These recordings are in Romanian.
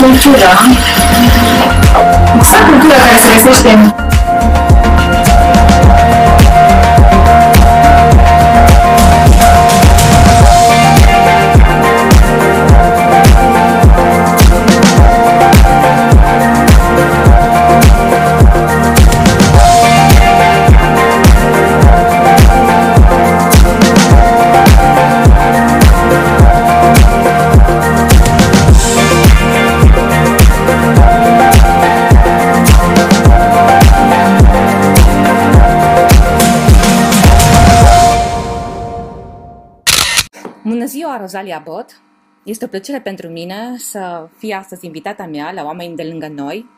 cultura, exact cultura care se găsește în Rosalia Bot! Este o plăcere pentru mine să fie astăzi invitata mea la oameni de lângă noi,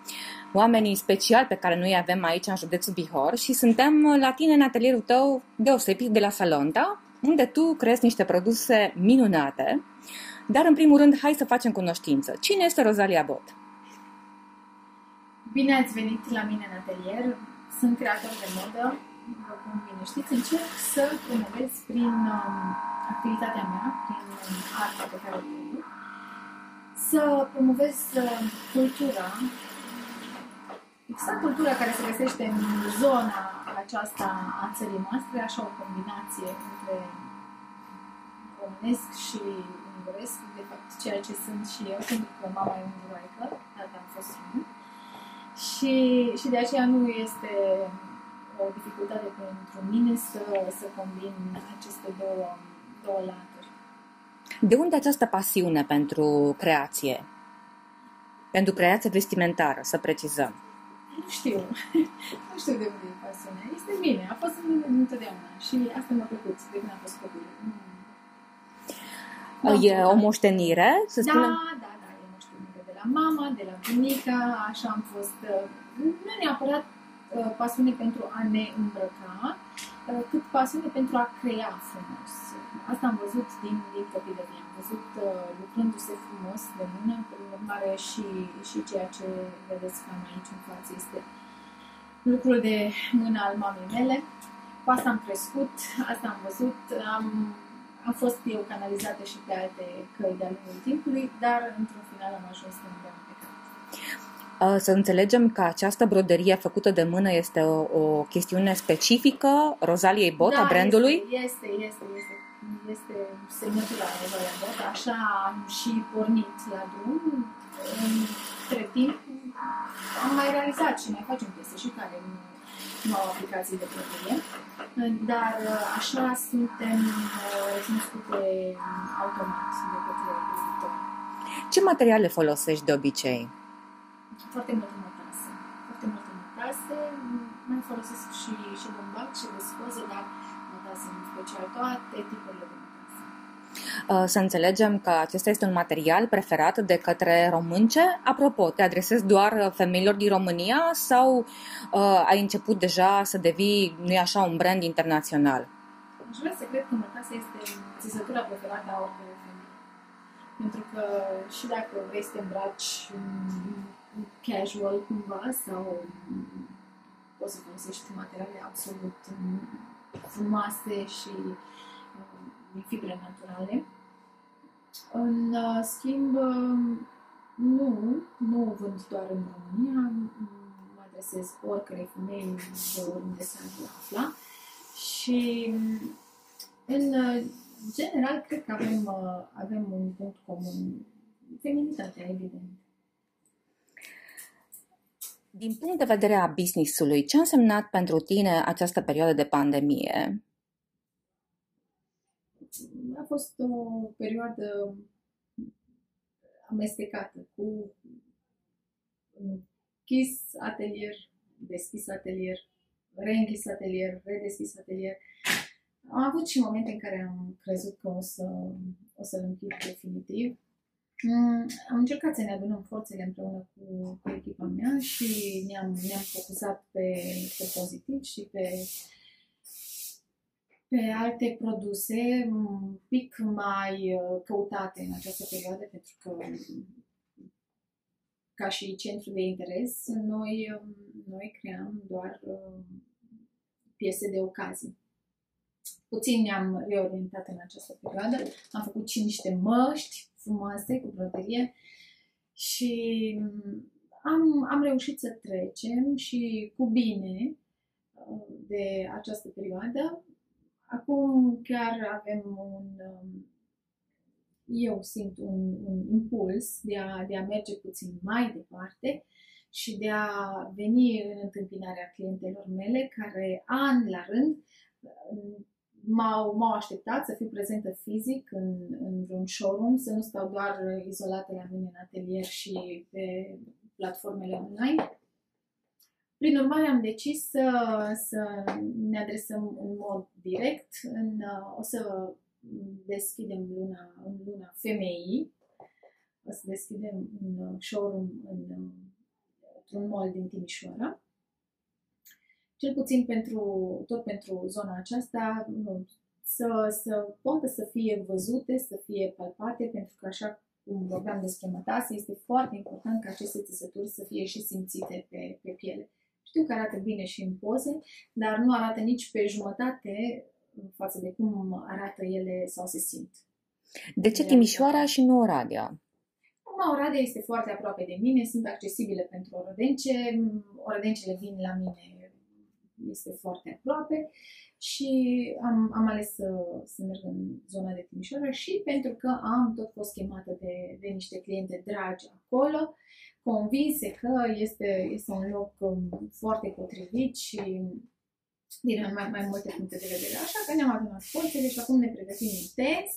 oamenii speciali pe care noi avem aici în județul Bihor și suntem la tine în atelierul tău deosebit de la Salonta, unde tu creezi niște produse minunate. Dar, în primul rând, hai să facem cunoștință. Cine este Rosalia Bot? Bine ați venit la mine în atelier. Sunt creator de modă. După cum bine știți, încerc să promovez prin um, activitatea mea, prin um, arta pe care o produc, să promovez uh, cultura, exact cultura care se găsește în zona aceasta a țării noastre, așa o combinație între românesc și unguresc, de fapt ceea ce sunt și eu, pentru că mama e unguroaică, tata am fost român. Și, și de aceea nu este o dificultate pentru mine să, să combin aceste două, două laturi. De unde această pasiune pentru creație? Pentru creație vestimentară, să precizăm. Nu știu. nu știu de unde e pasiunea. Este bine. A fost în mine întotdeauna. Și asta mi-a plăcut de când am fost copil. Nu. E o moștenire, să Da, spunem? da, da, e moștenire de la mama, de la bunica, așa am fost, uh, nu neapărat uh, pasiune pentru a ne îmbrăca, uh, cât pasiune pentru a crea frumos. Asta am văzut din, din copilărie. Am văzut uh, lucrându-se frumos de mână, prin urmare și, și ceea ce vedeți cam aici în față este lucrul de mână al mamei mele. Cu asta am crescut, asta am văzut, am, am fost eu canalizată și pe alte căi de-a lungul timpului, dar într-un final am ajuns unde am plecat. Uh, Să înțelegem că această broderie făcută de mână este o, o chestiune specifică Rozaliei Bot, a brandului? Este, este, este, este, este semnătura Rosalia Bot. Așa am și pornit la drum. Între timp am mai realizat și mai facem piese și care nu, nu au aplicații de broderie. Dar așa suntem uh, recunoscute automat de către viitor. Ce materiale folosești de obicei? Foarte multe mătase. Foarte multe mătase. Mai folosesc și, și bumbac și viscoză, dar mătase în special toate tipurile de mătase. Uh, Să înțelegem că acesta este un material preferat de către românce. Apropo, te adresezi doar femeilor din România sau uh, ai început deja să devii, nu așa, un brand internațional? Aș vrea să cred că mătase este țesătura preferată a oricărei femei. Pentru că și dacă vrei să te îmbraci mm, casual cumva sau mm, poți să folosești materiale absolut mm, frumoase și mm, din fibre naturale. În uh, schimb, um, nu, nu o vând doar în România, m- mă adresez oricărei femei de oriunde s-ar afla și mm, în uh, general cred că avem, uh, avem un punct comun, feminitatea, evident. Din punct de vedere a business-ului, ce a însemnat pentru tine această perioadă de pandemie? A fost o perioadă amestecată cu închis atelier, deschis atelier, reînchis atelier, redeschis atelier. Am avut și momente în care am crezut că o, să, o să-l închid definitiv. Mm, Am încercat să ne adunăm forțele împreună cu, cu echipa mea și ne-am, ne-am focusat pe, pe pozitiv și pe, pe alte produse un pic mai uh, căutate în această perioadă, pentru că ca și centru de interes, noi, um, noi cream doar uh, piese de ocazie. Puțin ne-am reorientat în această perioadă. Am făcut și niște măști frumoase cu broderie Și am, am reușit să trecem și cu bine uh, de această perioadă. Acum chiar avem un, um, eu simt un, un impuls de a, de a merge puțin mai departe și de a veni în întâmpinarea clientelor mele care an la rând m-au, m-au așteptat să fiu prezentă fizic în, în un showroom, să nu stau doar izolată la mine în atelier și pe platformele online. Prin urmare, am decis să, să ne adresăm în mod direct. În, o să deschidem luna, în luna femeii. O să deschidem un showroom în, într-un mall din Timișoara cel puțin pentru, tot pentru zona aceasta, să, să poată să fie văzute, să fie palpate, pentru că așa cum vorbeam despre mătase, este foarte important ca aceste țesături să fie și simțite pe, pe piele. Știu că arată bine și în poze, dar nu arată nici pe jumătate față de cum arată ele sau se simt. De ce Timișoara și nu Oradea? Acum Oradea este foarte aproape de mine, sunt accesibile pentru orădence, orădencele vin la mine este foarte aproape și am, am ales să, să merg în zona de Timișoara și pentru că am tot fost chemată de, de niște cliente dragi acolo, convinse că este, este un loc um, foarte potrivit și din mai, mai multe puncte de vedere. Așa că ne-am adunat forțele și acum ne pregătim intens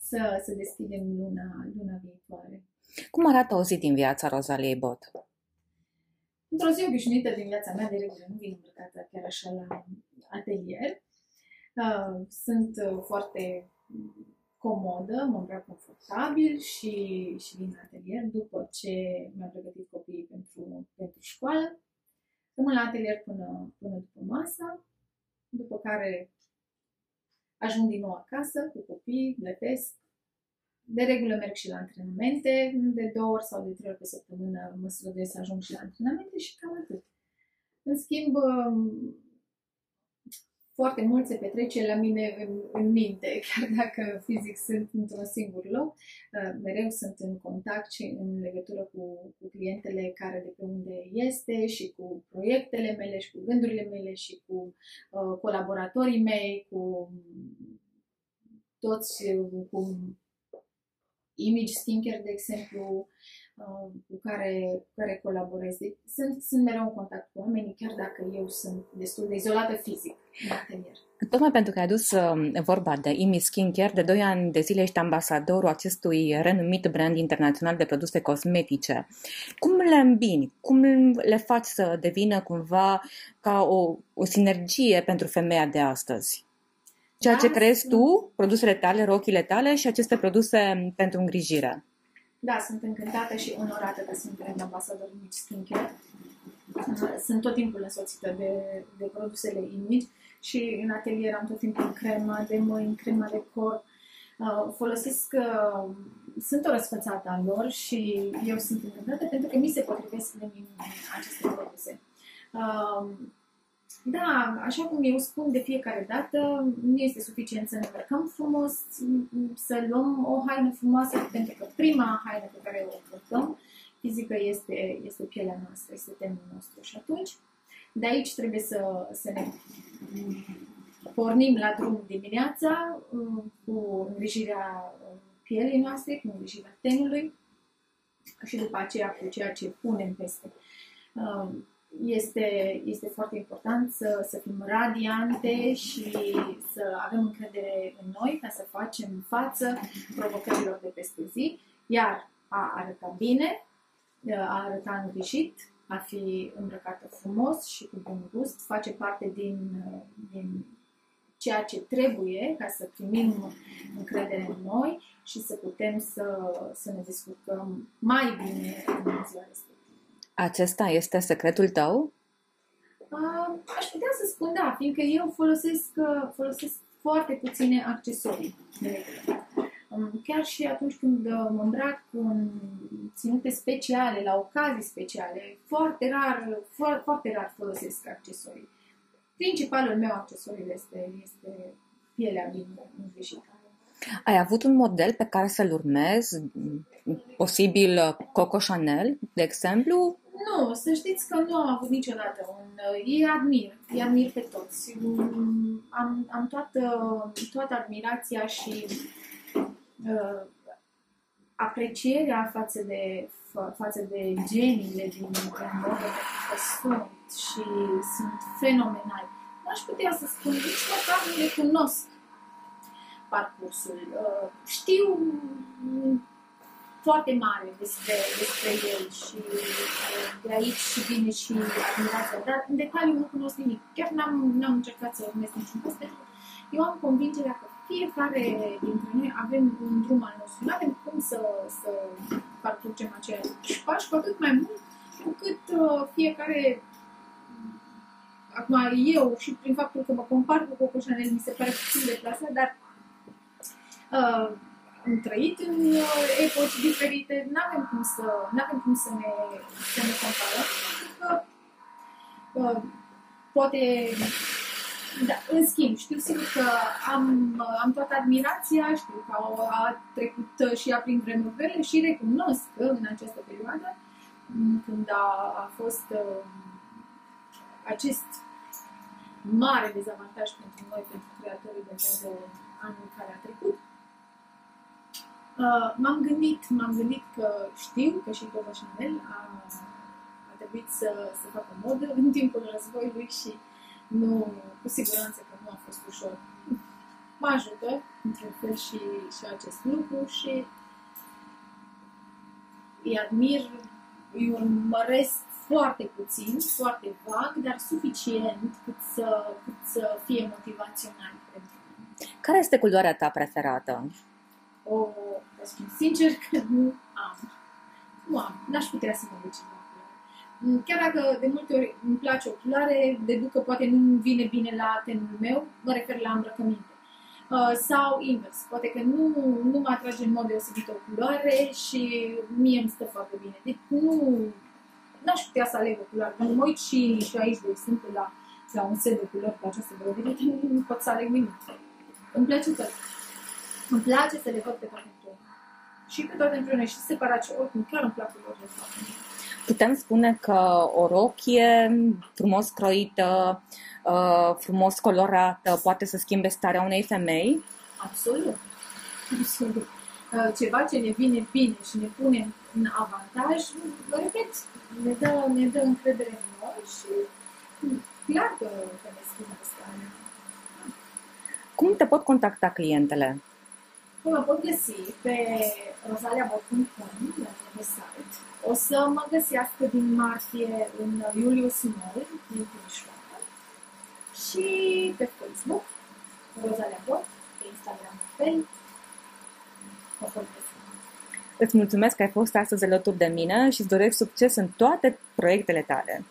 să, să deschidem luna, luna viitoare. Cum arată o zi din viața Rozaliei Bot? Într-o zi obișnuită din viața mea, de regulă nu vin îmbrăcată chiar așa la atelier. Uh, sunt uh, foarte comodă, mă îmbrac confortabil și, și vin la atelier după ce mi-am pregătit copiii pentru, pentru școală. Rămân la atelier până, până după masa, după care ajung din nou acasă cu copii, gătesc, de regulă merg și la antrenamente, de două ori sau de trei ori pe săptămână mă străduiesc să ajung și la antrenamente și cam atât. În schimb, um, foarte mult se petrece la mine în, în minte, chiar dacă fizic sunt într-un singur loc, uh, mereu sunt în contact și în legătură cu, cu clientele care de pe unde este și cu proiectele mele și cu gândurile mele și cu uh, colaboratorii mei, cu toți, cu Image Skincare, de exemplu, uh, cu care, cu care colaborez. Deci, sunt, sunt mereu în contact cu oamenii, chiar dacă eu sunt destul de izolată fizic în atelier. Tocmai pentru că ai adus um, vorba de Imi Skincare, de 2 ani de zile ești ambasadorul acestui renumit brand internațional de produse cosmetice. Cum le îmbini? Cum le faci să devină cumva ca o, o sinergie pentru femeia de astăzi? Ceea da, ce crezi tu, produsele tale, rochile tale și aceste produse pentru îngrijire. Da, sunt încântată și onorată că sunt brand ambasador Image Skincare. Sunt tot timpul însoțită de, de produsele Image și în atelier am tot timpul crema de mâini, crema de corp. Uh, folosesc, uh, sunt o răsfățată a lor și eu sunt încântată pentru că mi se potrivesc de mine aceste produse. Uh, da, așa cum eu spun de fiecare dată, nu este suficient să ne îmbrăcăm frumos, să luăm o haină frumoasă, pentru că prima haină pe care o purtăm fizică este, este pielea noastră, este temul nostru. Și atunci, de aici trebuie să, să ne pornim la drum dimineața cu îngrijirea pielii noastre, cu îngrijirea tenului și după aceea cu ceea ce punem peste este, este foarte important să, să fim radiante și să avem încredere în noi ca să facem față provocărilor de peste zi, iar a arăta bine, a arăta îngrijit, a fi îmbrăcată frumos și cu bun gust, face parte din, din ceea ce trebuie ca să primim încredere în noi și să putem să, să ne descurcăm mai bine în ziua respectivă. Acesta este secretul tău? Uh, aș putea să spun da, fiindcă eu folosesc, uh, folosesc foarte puține accesorii. Um, chiar și atunci când uh, mă îmbrac în ținute speciale, la ocazii speciale, foarte rar, foarte, foarte rar folosesc accesorii. Principalul meu accesoriu este, este pielea din îngrijită. Ai avut un model pe care să-l urmezi? Posibil uh, Coco Chanel, de exemplu? Nu, să știți că nu am avut niciodată un... Îi admir, îi admir pe toți. Am, am toată, toată admirația și uh, aprecierea față de, fa, față de geniile din, din modă, pentru că sunt și sunt fenomenali. N-aș putea să spun nici măcar nu le cunosc parcursul. Uh, știu foarte mare despre, despre el și uh, de aici și vine și admirația, dar în detaliu nu cunosc nimic. Chiar n-am, n-am încercat să urmez niciun post, pentru că eu am convingerea că fiecare dintre noi avem un drum al nostru. Nu avem cum să, să parcurgem aceiași pași, cu atât mai mult cu cât uh, fiecare Acum, eu și prin faptul că mă compar cu Coco Chanel, mi se pare puțin de plasat, dar uh, am trăit în uh, epoci diferite, nu avem cum să, n-avem cum să ne, să ne comparăm, pentru că uh, poate da, în schimb, știu sigur că am, am toată admirația, știu că a trecut și ea prin vremuri grele și recunosc că în această perioadă, când a, a fost uh, acest mare dezavantaj pentru noi, pentru creatorii de mod anul care a trecut, uh, m-am gândit, m-am gândit că știu că și Coco Chanel a, a trebuit să, să facă modă în timpul războiului și nu, cu siguranță că nu a fost ușor. Mă ajută, într-un fel, și, și acest lucru și îi admir, îi urmăresc foarte puțin, foarte vag, dar suficient cât să, cât să fie motivațional pentru Care este culoarea ta preferată? O, să spun sincer că nu am. Nu am. N-aș putea să mă duc ceva mm, Chiar dacă de multe ori îmi place o culoare, deduc că poate nu vine bine la tenul meu, mă refer la îmbrăcăminte. Uh, sau invers, poate că nu, nu mă atrage în mod deosebit o culoare și mie îmi stă foarte bine. Deci nu, n-aș putea să aleg o culoare. Când mă uit și, și aici, de exemplu, la, la un set de culori cu această broderie, nu pot să aleg nimic. Îmi place tot. Îmi place să le văd pe toate împreună. Și pe toate împreună și separat și oricum, chiar îmi plac culorile foarte Putem spune că o rochie frumos croită, uh, frumos colorată, poate să schimbe starea unei femei? Absolut. Absolut. Uh, ceva ce ne vine bine și ne pune în avantaj, repet, ne dă, ne dă încredere în noi și clar că, că ne schimbă starea. Cum te pot contacta clientele? Mă pot găsi pe rosaliabot.com, pe site. O să mă găsească din martie în Julius Mall, din Timișoara. Și pe Facebook, Rosalia Bot, pe Instagram, pe mă pot găsi. Îți mulțumesc că ai fost astăzi alături de mine și îți doresc succes în toate proiectele tale.